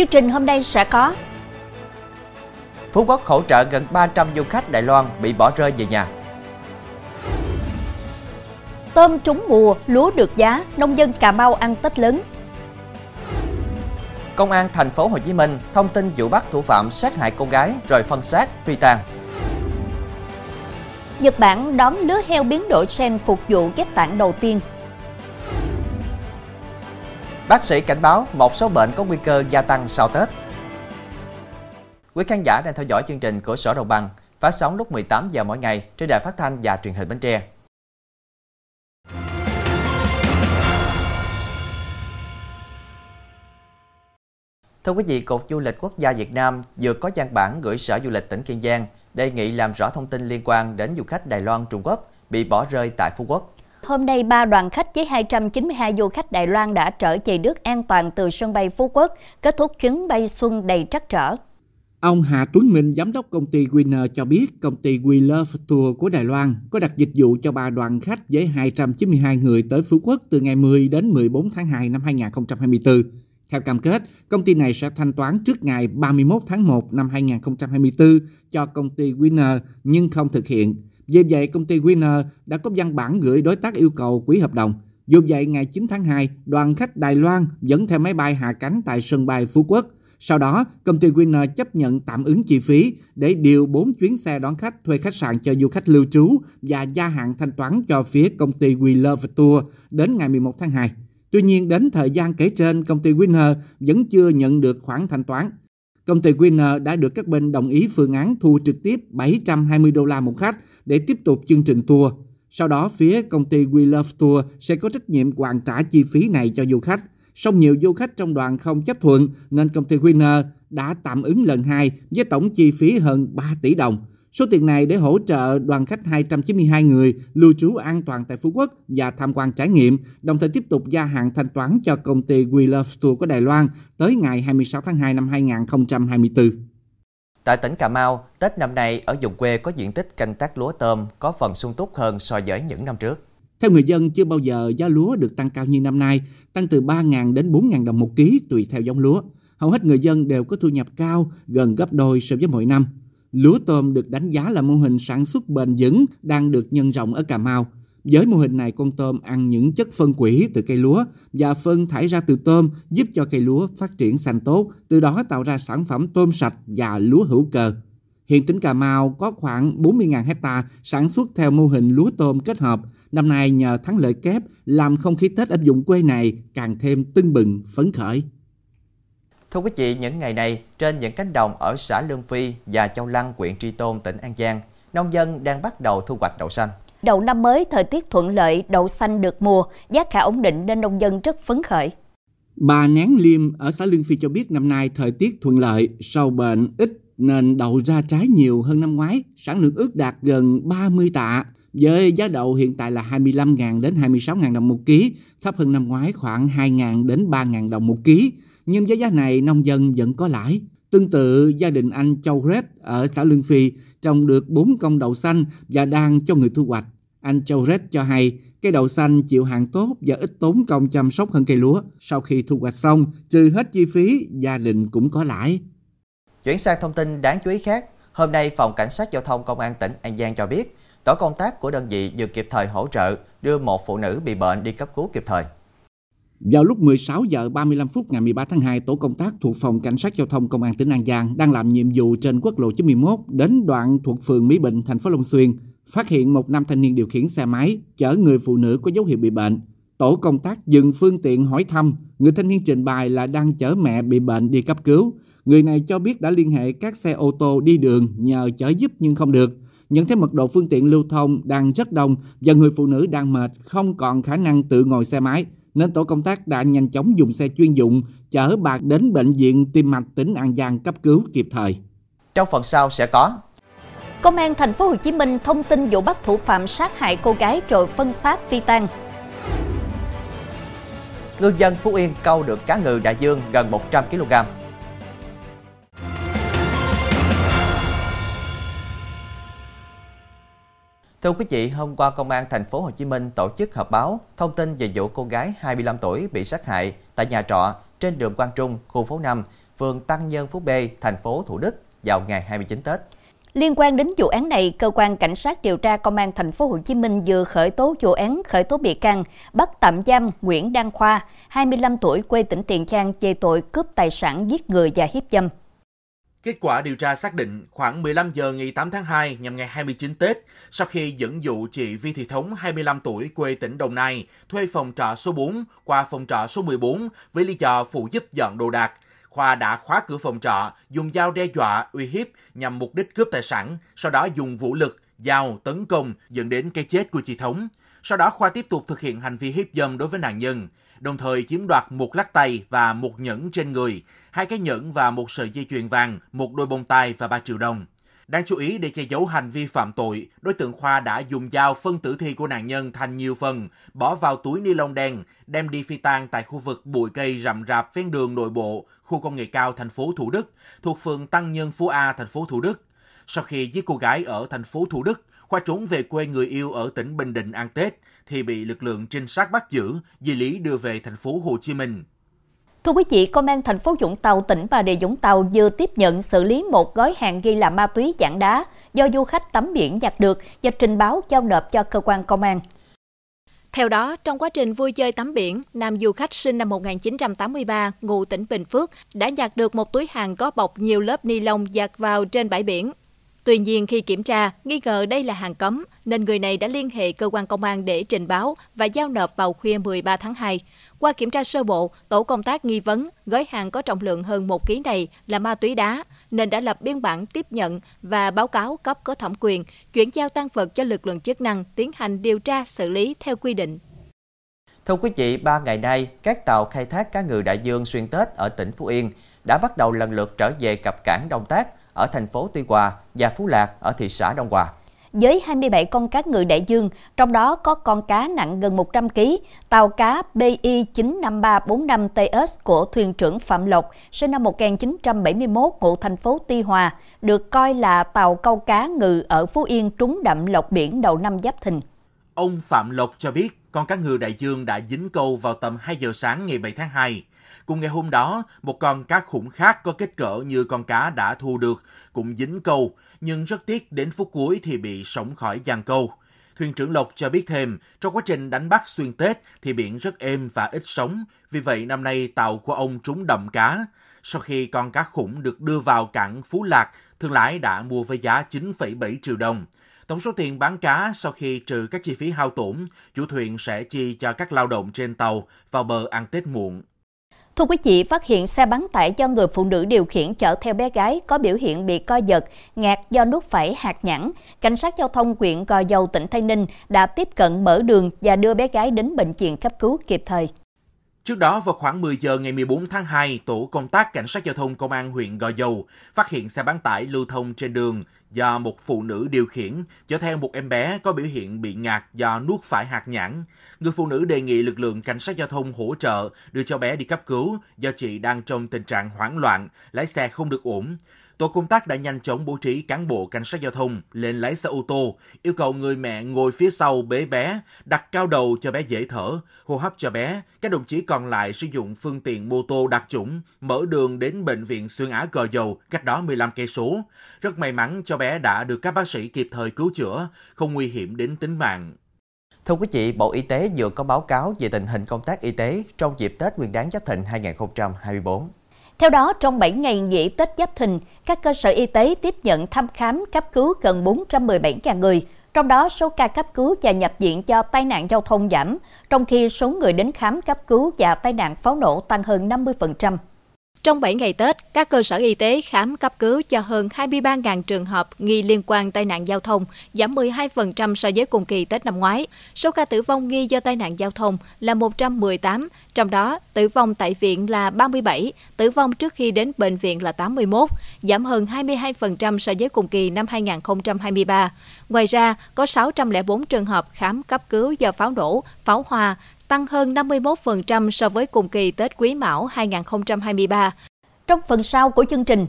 Chương trình hôm nay sẽ có Phú Quốc hỗ trợ gần 300 du khách Đài Loan bị bỏ rơi về nhà. Tôm trúng mùa, lúa được giá, nông dân Cà Mau ăn Tết lớn. Công an thành phố Hồ Chí Minh thông tin vụ bắt thủ phạm sát hại cô gái rồi phân xác phi tang. Nhật Bản đón lứa heo biến đổi gen phục vụ ghép tạng đầu tiên. Bác sĩ cảnh báo một số bệnh có nguy cơ gia tăng sau Tết. Quý khán giả đang theo dõi chương trình của Sở Đồng Bằng phát sóng lúc 18 giờ mỗi ngày trên đài phát thanh và truyền hình Bến Tre. Thưa quý vị, Cục Du lịch Quốc gia Việt Nam vừa có văn bản gửi Sở Du lịch tỉnh Kiên Giang đề nghị làm rõ thông tin liên quan đến du khách Đài Loan Trung Quốc bị bỏ rơi tại Phú Quốc. Hôm nay, ba đoàn khách với 292 du khách Đài Loan đã trở về nước an toàn từ sân bay Phú Quốc, kết thúc chuyến bay xuân đầy trắc trở. Ông Hà Tuấn Minh, giám đốc công ty Winner cho biết công ty We Love Tour của Đài Loan có đặt dịch vụ cho ba đoàn khách với 292 người tới Phú Quốc từ ngày 10 đến 14 tháng 2 năm 2024. Theo cam kết, công ty này sẽ thanh toán trước ngày 31 tháng 1 năm 2024 cho công ty Winner nhưng không thực hiện. Vì vậy, công ty Winner đã có văn bản gửi đối tác yêu cầu quỹ hợp đồng. Dù vậy, ngày 9 tháng 2, đoàn khách Đài Loan dẫn theo máy bay hạ cánh tại sân bay Phú Quốc. Sau đó, công ty Winner chấp nhận tạm ứng chi phí để điều 4 chuyến xe đón khách thuê khách sạn cho du khách lưu trú và gia hạn thanh toán cho phía công ty We Love Tour đến ngày 11 tháng 2. Tuy nhiên, đến thời gian kể trên, công ty Winner vẫn chưa nhận được khoản thanh toán. Công ty Winner đã được các bên đồng ý phương án thu trực tiếp 720 đô la một khách để tiếp tục chương trình tour. Sau đó, phía công ty We Love Tour sẽ có trách nhiệm hoàn trả chi phí này cho du khách. Song nhiều du khách trong đoàn không chấp thuận nên công ty Winner đã tạm ứng lần hai với tổng chi phí hơn 3 tỷ đồng. Số tiền này để hỗ trợ đoàn khách 292 người lưu trú an toàn tại Phú Quốc và tham quan trải nghiệm, đồng thời tiếp tục gia hạn thanh toán cho công ty We Love Tour của Đài Loan tới ngày 26 tháng 2 năm 2024. Tại tỉnh Cà Mau, Tết năm nay ở vùng quê có diện tích canh tác lúa tôm có phần sung túc hơn so với những năm trước. Theo người dân, chưa bao giờ giá lúa được tăng cao như năm nay, tăng từ 3.000 đến 4.000 đồng một ký tùy theo giống lúa. Hầu hết người dân đều có thu nhập cao, gần gấp đôi so với mọi năm. Lúa tôm được đánh giá là mô hình sản xuất bền vững đang được nhân rộng ở Cà Mau. Với mô hình này, con tôm ăn những chất phân quỷ từ cây lúa và phân thải ra từ tôm giúp cho cây lúa phát triển xanh tốt, từ đó tạo ra sản phẩm tôm sạch và lúa hữu cơ. Hiện tỉnh Cà Mau có khoảng 40.000 hecta sản xuất theo mô hình lúa tôm kết hợp. Năm nay nhờ thắng lợi kép làm không khí Tết ở vùng quê này càng thêm tưng bừng, phấn khởi. Thưa quý vị, những ngày này, trên những cánh đồng ở xã Lương Phi và Châu Lăng, huyện Tri Tôn, tỉnh An Giang, nông dân đang bắt đầu thu hoạch đậu xanh. Đầu năm mới, thời tiết thuận lợi, đậu xanh được mùa, giá cả ổn định nên nông dân rất phấn khởi. Bà Nén Liêm ở xã Lương Phi cho biết năm nay thời tiết thuận lợi, sâu bệnh ít nên đậu ra trái nhiều hơn năm ngoái, sản lượng ước đạt gần 30 tạ. Với giá đậu hiện tại là 25.000 đến 26.000 đồng một ký, thấp hơn năm ngoái khoảng 2.000 đến 3.000 đồng một ký. Nhưng với giá này nông dân vẫn có lãi. Tương tự gia đình anh Châu Red ở xã Lương Phi trồng được 4 công đậu xanh và đang cho người thu hoạch. Anh Châu Red cho hay cây đậu xanh chịu hàng tốt và ít tốn công chăm sóc hơn cây lúa. Sau khi thu hoạch xong, trừ hết chi phí, gia đình cũng có lãi. Chuyển sang thông tin đáng chú ý khác, hôm nay Phòng Cảnh sát Giao thông Công an tỉnh An Giang cho biết, tổ công tác của đơn vị vừa kịp thời hỗ trợ đưa một phụ nữ bị bệnh đi cấp cứu kịp thời. Vào lúc 16 giờ 35 phút ngày 13 tháng 2, tổ công tác thuộc Phòng Cảnh sát Giao thông Công an tỉnh An Giang đang làm nhiệm vụ trên quốc lộ 91 đến đoạn thuộc phường Mỹ Bình, thành phố Long Xuyên, phát hiện một nam thanh niên điều khiển xe máy chở người phụ nữ có dấu hiệu bị bệnh. Tổ công tác dừng phương tiện hỏi thăm, người thanh niên trình bày là đang chở mẹ bị bệnh đi cấp cứu. Người này cho biết đã liên hệ các xe ô tô đi đường nhờ chở giúp nhưng không được. Nhận thấy mật độ phương tiện lưu thông đang rất đông và người phụ nữ đang mệt, không còn khả năng tự ngồi xe máy, nên tổ công tác đã nhanh chóng dùng xe chuyên dụng chở bà đến bệnh viện tim mạch tỉnh An Giang cấp cứu kịp thời. Trong phần sau sẽ có Công an thành phố Hồ Chí Minh thông tin vụ bắt thủ phạm sát hại cô gái rồi phân xác phi tang. Ngư dân Phú Yên câu được cá ngừ đại dương gần 100 kg. Thưa quý vị, hôm qua Công an thành phố Hồ Chí Minh tổ chức họp báo thông tin về vụ cô gái 25 tuổi bị sát hại tại nhà trọ trên đường Quang Trung, khu phố 5, phường Tăng Nhân Phú B, thành phố Thủ Đức vào ngày 29 Tết. Liên quan đến vụ án này, cơ quan cảnh sát điều tra công an thành phố Hồ Chí Minh vừa khởi tố vụ án khởi tố bị can, bắt tạm giam Nguyễn Đăng Khoa, 25 tuổi quê tỉnh Tiền Giang về tội cướp tài sản giết người và hiếp dâm. Kết quả điều tra xác định khoảng 15 giờ ngày 8 tháng 2 nhằm ngày 29 Tết, sau khi dẫn dụ chị Vi Thị Thống 25 tuổi quê tỉnh Đồng Nai thuê phòng trọ số 4 qua phòng trọ số 14 với lý do phụ giúp dọn đồ đạc, Khoa đã khóa cửa phòng trọ, dùng dao đe dọa, uy hiếp nhằm mục đích cướp tài sản, sau đó dùng vũ lực, dao tấn công dẫn đến cái chết của chị Thống. Sau đó Khoa tiếp tục thực hiện hành vi hiếp dâm đối với nạn nhân, đồng thời chiếm đoạt một lắc tay và một nhẫn trên người, hai cái nhẫn và một sợi dây chuyền vàng, một đôi bông tai và 3 triệu đồng. Đáng chú ý để che giấu hành vi phạm tội, đối tượng Khoa đã dùng dao phân tử thi của nạn nhân thành nhiều phần, bỏ vào túi ni lông đen, đem đi phi tang tại khu vực bụi cây rậm rạp ven đường nội bộ, khu công nghệ cao thành phố Thủ Đức, thuộc phường Tăng Nhân Phú A, thành phố Thủ Đức. Sau khi giết cô gái ở thành phố Thủ Đức, Khoa trốn về quê người yêu ở tỉnh Bình Định ăn Tết thì bị lực lượng trinh sát bắt giữ, di lý đưa về thành phố Hồ Chí Minh. Thưa quý vị, Công an thành phố Vũng Tàu, tỉnh Bà Rịa Vũng Tàu vừa tiếp nhận xử lý một gói hàng ghi là ma túy dạng đá do du khách tắm biển nhặt được và trình báo giao nộp cho cơ quan công an. Theo đó, trong quá trình vui chơi tắm biển, nam du khách sinh năm 1983, ngụ tỉnh Bình Phước, đã nhặt được một túi hàng có bọc nhiều lớp ni lông dạt vào trên bãi biển. Tuy nhiên khi kiểm tra, nghi ngờ đây là hàng cấm, nên người này đã liên hệ cơ quan công an để trình báo và giao nộp vào khuya 13 tháng 2. Qua kiểm tra sơ bộ, tổ công tác nghi vấn gói hàng có trọng lượng hơn 1 kg này là ma túy đá, nên đã lập biên bản tiếp nhận và báo cáo cấp có thẩm quyền, chuyển giao tăng vật cho lực lượng chức năng tiến hành điều tra xử lý theo quy định. Thưa quý vị, ba ngày nay, các tàu khai thác cá ngừ đại dương xuyên Tết ở tỉnh Phú Yên đã bắt đầu lần lượt trở về cập cảng Đông Tác ở thành phố Tuy Hòa và Phú Lạc ở thị xã Đông Hòa. Với 27 con cá ngừ đại dương, trong đó có con cá nặng gần 100 kg, tàu cá BI 95345TS của thuyền trưởng Phạm Lộc, sinh năm 1971, ngụ thành phố Tuy Hòa, được coi là tàu câu cá ngừ ở Phú Yên trúng đậm lộc biển đầu năm Giáp Thìn. Ông Phạm Lộc cho biết con cá ngừ đại dương đã dính câu vào tầm 2 giờ sáng ngày 7 tháng 2. Cùng ngày hôm đó, một con cá khủng khác có kích cỡ như con cá đã thu được cũng dính câu, nhưng rất tiếc đến phút cuối thì bị sống khỏi giàn câu. Thuyền trưởng Lộc cho biết thêm, trong quá trình đánh bắt xuyên Tết thì biển rất êm và ít sóng, vì vậy năm nay tàu của ông trúng đậm cá. Sau khi con cá khủng được đưa vào cảng Phú Lạc, thương lái đã mua với giá 9,7 triệu đồng. Tổng số tiền bán cá sau khi trừ các chi phí hao tổn, chủ thuyền sẽ chi cho các lao động trên tàu vào bờ ăn Tết muộn. Thưa quý vị, phát hiện xe bán tải do người phụ nữ điều khiển chở theo bé gái có biểu hiện bị co giật, ngạt do nuốt phải hạt nhẵn. Cảnh sát giao thông huyện Gò Dầu, tỉnh Tây Ninh đã tiếp cận mở đường và đưa bé gái đến bệnh viện cấp cứu kịp thời. Trước đó vào khoảng 10 giờ ngày 14 tháng 2, tổ công tác cảnh sát giao thông công an huyện Gò Dầu phát hiện xe bán tải lưu thông trên đường do một phụ nữ điều khiển chở theo một em bé có biểu hiện bị ngạt do nuốt phải hạt nhãn. Người phụ nữ đề nghị lực lượng cảnh sát giao thông hỗ trợ đưa cho bé đi cấp cứu do chị đang trong tình trạng hoảng loạn, lái xe không được ổn. Tổ công tác đã nhanh chóng bố trí cán bộ cảnh sát giao thông lên lái xe ô tô, yêu cầu người mẹ ngồi phía sau bế bé, đặt cao đầu cho bé dễ thở, hô hấp cho bé. Các đồng chí còn lại sử dụng phương tiện mô tô đặc chủng, mở đường đến bệnh viện Xuyên Á Gò Dầu, cách đó 15 cây số. Rất may mắn cho bé đã được các bác sĩ kịp thời cứu chữa, không nguy hiểm đến tính mạng. Thưa quý vị, Bộ Y tế vừa có báo cáo về tình hình công tác y tế trong dịp Tết Nguyên đán Giáp Thìn 2024. Theo đó, trong 7 ngày nghỉ Tết Giáp Thìn, các cơ sở y tế tiếp nhận thăm khám cấp cứu gần 417.000 người, trong đó số ca cấp cứu và nhập viện do tai nạn giao thông giảm, trong khi số người đến khám cấp cứu và tai nạn pháo nổ tăng hơn 50%. Trong 7 ngày Tết, các cơ sở y tế khám cấp cứu cho hơn 23.000 trường hợp nghi liên quan tai nạn giao thông, giảm 12% so với cùng kỳ Tết năm ngoái. Số ca tử vong nghi do tai nạn giao thông là 118, trong đó tử vong tại viện là 37, tử vong trước khi đến bệnh viện là 81, giảm hơn 22% so với cùng kỳ năm 2023. Ngoài ra, có 604 trường hợp khám cấp cứu do pháo nổ, pháo hoa, tăng hơn 51% so với cùng kỳ Tết Quý Mão 2023. Trong phần sau của chương trình,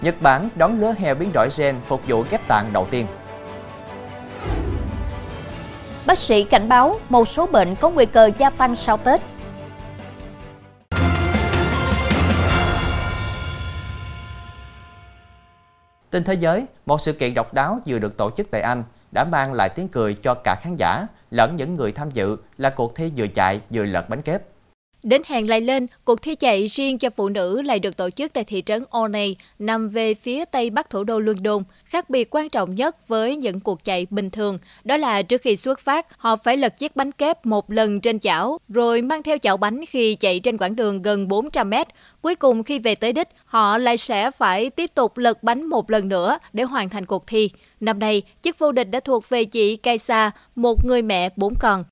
Nhật Bản đón lứa heo biến đổi gen phục vụ ghép tạng đầu tiên. Bác sĩ cảnh báo một số bệnh có nguy cơ gia tăng sau Tết. Trên thế giới, một sự kiện độc đáo vừa được tổ chức tại Anh đã mang lại tiếng cười cho cả khán giả lẫn những người tham dự là cuộc thi vừa chạy vừa lật bánh kép. Đến hàng lại lên, cuộc thi chạy riêng cho phụ nữ lại được tổ chức tại thị trấn Orney, nằm về phía tây bắc thủ đô London. Khác biệt quan trọng nhất với những cuộc chạy bình thường, đó là trước khi xuất phát, họ phải lật chiếc bánh kép một lần trên chảo, rồi mang theo chảo bánh khi chạy trên quãng đường gần 400 mét. Cuối cùng khi về tới đích, họ lại sẽ phải tiếp tục lật bánh một lần nữa để hoàn thành cuộc thi. Năm nay, chức vô địch đã thuộc về chị Kaisa, một người mẹ bốn con.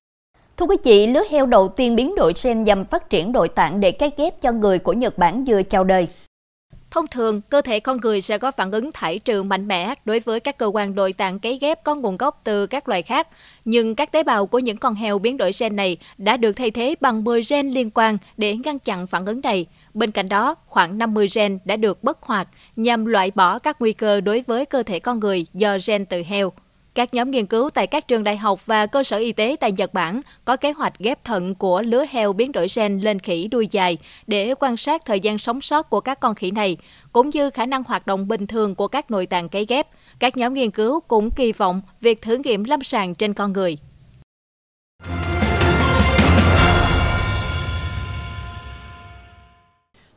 Thưa quý vị, lứa heo đầu tiên biến đổi gen nhằm phát triển nội tạng để cấy ghép cho người của Nhật Bản vừa chào đời. Thông thường, cơ thể con người sẽ có phản ứng thải trừ mạnh mẽ đối với các cơ quan nội tạng cấy ghép có nguồn gốc từ các loài khác, nhưng các tế bào của những con heo biến đổi gen này đã được thay thế bằng 10 gen liên quan để ngăn chặn phản ứng này. Bên cạnh đó, khoảng 50 gen đã được bất hoạt nhằm loại bỏ các nguy cơ đối với cơ thể con người do gen từ heo. Các nhóm nghiên cứu tại các trường đại học và cơ sở y tế tại Nhật Bản có kế hoạch ghép thận của lứa heo biến đổi gen lên khỉ đuôi dài để quan sát thời gian sống sót của các con khỉ này, cũng như khả năng hoạt động bình thường của các nội tạng cấy ghép. Các nhóm nghiên cứu cũng kỳ vọng việc thử nghiệm lâm sàng trên con người.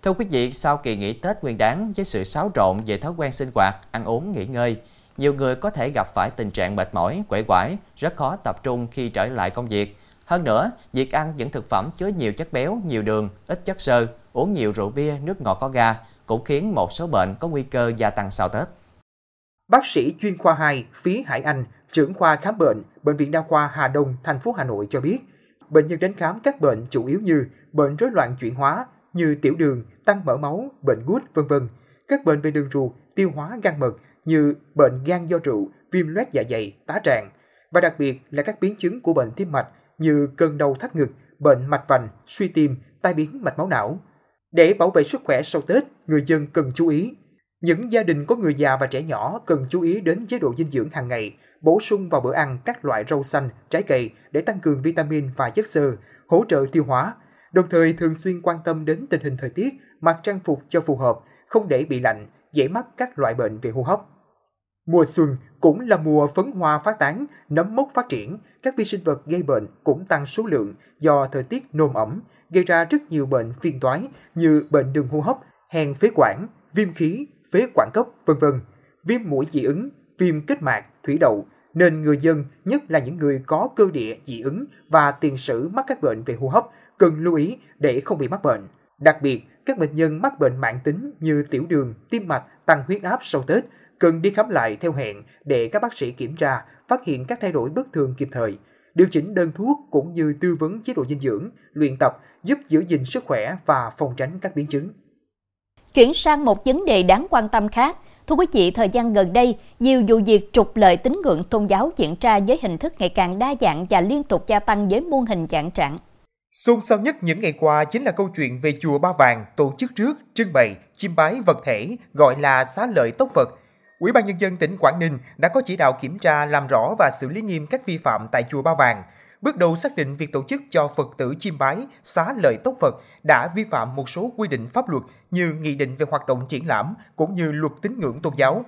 Thưa quý vị, sau kỳ nghỉ Tết Nguyên đán với sự xáo trộn về thói quen sinh hoạt, ăn uống, nghỉ ngơi, nhiều người có thể gặp phải tình trạng mệt mỏi, quể quải, rất khó tập trung khi trở lại công việc. Hơn nữa, việc ăn những thực phẩm chứa nhiều chất béo, nhiều đường, ít chất xơ, uống nhiều rượu bia, nước ngọt có ga cũng khiến một số bệnh có nguy cơ gia tăng sau Tết. Bác sĩ chuyên khoa 2 Phí Hải Anh, trưởng khoa khám bệnh, Bệnh viện Đa khoa Hà Đông, thành phố Hà Nội cho biết, bệnh nhân đến khám các bệnh chủ yếu như bệnh rối loạn chuyển hóa như tiểu đường, tăng mỡ máu, bệnh gút, vân vân, các bệnh về đường ruột, tiêu hóa gan mật, như bệnh gan do rượu, viêm loét dạ dày, tá tràng và đặc biệt là các biến chứng của bệnh tim mạch như cơn đau thắt ngực, bệnh mạch vành, suy tim, tai biến mạch máu não. Để bảo vệ sức khỏe sau Tết, người dân cần chú ý. Những gia đình có người già và trẻ nhỏ cần chú ý đến chế độ dinh dưỡng hàng ngày, bổ sung vào bữa ăn các loại rau xanh, trái cây để tăng cường vitamin và chất xơ, hỗ trợ tiêu hóa. Đồng thời thường xuyên quan tâm đến tình hình thời tiết, mặc trang phục cho phù hợp, không để bị lạnh, dễ mắc các loại bệnh về hô hấp. Mùa xuân cũng là mùa phấn hoa phát tán, nấm mốc phát triển, các vi sinh vật gây bệnh cũng tăng số lượng do thời tiết nồm ẩm, gây ra rất nhiều bệnh phiền toái như bệnh đường hô hấp, hèn phế quản, viêm khí, phế quản cấp, vân vân, viêm mũi dị ứng, viêm kết mạc, thủy đậu, nên người dân, nhất là những người có cơ địa dị ứng và tiền sử mắc các bệnh về hô hấp, cần lưu ý để không bị mắc bệnh. Đặc biệt, các bệnh nhân mắc bệnh mạng tính như tiểu đường, tim mạch, tăng huyết áp sau Tết cần đi khám lại theo hẹn để các bác sĩ kiểm tra, phát hiện các thay đổi bất thường kịp thời, điều chỉnh đơn thuốc cũng như tư vấn chế độ dinh dưỡng, luyện tập giúp giữ gìn sức khỏe và phòng tránh các biến chứng. Chuyển sang một vấn đề đáng quan tâm khác. Thưa quý vị, thời gian gần đây, nhiều vụ việc trục lợi tín ngưỡng tôn giáo diễn ra với hình thức ngày càng đa dạng và liên tục gia tăng với muôn hình dạng trạng. Xôn xao nhất những ngày qua chính là câu chuyện về chùa Ba Vàng tổ chức trước trưng bày chiêm bái vật thể gọi là xá lợi tốc Phật. Ủy ban nhân dân tỉnh Quảng Ninh đã có chỉ đạo kiểm tra làm rõ và xử lý nghiêm các vi phạm tại chùa Ba Vàng. Bước đầu xác định việc tổ chức cho Phật tử chiêm bái xá lợi tốc Phật đã vi phạm một số quy định pháp luật như nghị định về hoạt động triển lãm cũng như luật tín ngưỡng tôn giáo.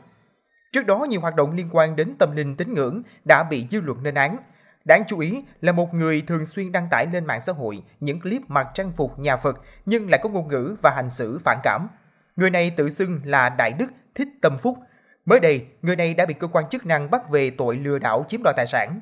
Trước đó, nhiều hoạt động liên quan đến tâm linh tín ngưỡng đã bị dư luận lên án. Đáng chú ý là một người thường xuyên đăng tải lên mạng xã hội những clip mặc trang phục nhà Phật nhưng lại có ngôn ngữ và hành xử phản cảm. Người này tự xưng là Đại Đức Thích Tâm Phúc. Mới đây, người này đã bị cơ quan chức năng bắt về tội lừa đảo chiếm đoạt tài sản.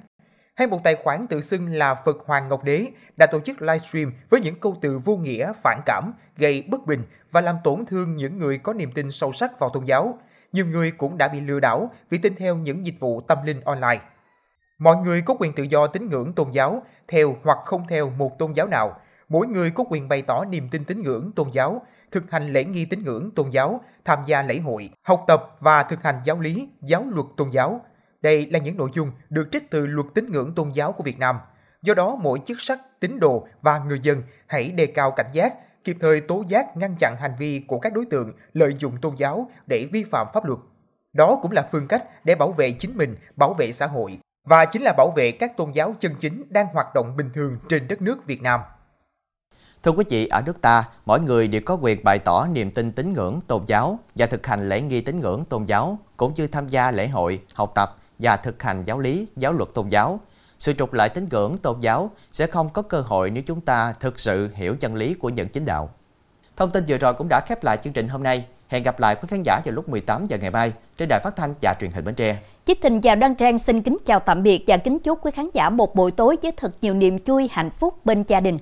Hay một tài khoản tự xưng là Phật Hoàng Ngọc Đế đã tổ chức livestream với những câu từ vô nghĩa, phản cảm, gây bất bình và làm tổn thương những người có niềm tin sâu sắc vào tôn giáo. Nhiều người cũng đã bị lừa đảo vì tin theo những dịch vụ tâm linh online. Mọi người có quyền tự do tín ngưỡng tôn giáo, theo hoặc không theo một tôn giáo nào. Mỗi người có quyền bày tỏ niềm tin tín ngưỡng tôn giáo, thực hành lễ nghi tín ngưỡng tôn giáo, tham gia lễ hội, học tập và thực hành giáo lý, giáo luật tôn giáo. Đây là những nội dung được trích từ luật tín ngưỡng tôn giáo của Việt Nam. Do đó, mỗi chức sắc, tín đồ và người dân hãy đề cao cảnh giác, kịp thời tố giác ngăn chặn hành vi của các đối tượng lợi dụng tôn giáo để vi phạm pháp luật. Đó cũng là phương cách để bảo vệ chính mình, bảo vệ xã hội và chính là bảo vệ các tôn giáo chân chính đang hoạt động bình thường trên đất nước Việt Nam. Thưa quý vị, ở nước ta, mỗi người đều có quyền bày tỏ niềm tin tín ngưỡng tôn giáo và thực hành lễ nghi tín ngưỡng tôn giáo, cũng như tham gia lễ hội, học tập và thực hành giáo lý, giáo luật tôn giáo. Sự trục lợi tín ngưỡng tôn giáo sẽ không có cơ hội nếu chúng ta thực sự hiểu chân lý của những chính đạo. Thông tin vừa rồi cũng đã khép lại chương trình hôm nay. Hẹn gặp lại quý khán giả vào lúc 18 giờ ngày mai trên đài phát thanh và truyền hình Bến Tre. Chích Thịnh chào Đăng Trang, xin kính chào tạm biệt và kính chúc quý khán giả một buổi tối với thật nhiều niềm vui, hạnh phúc bên gia đình.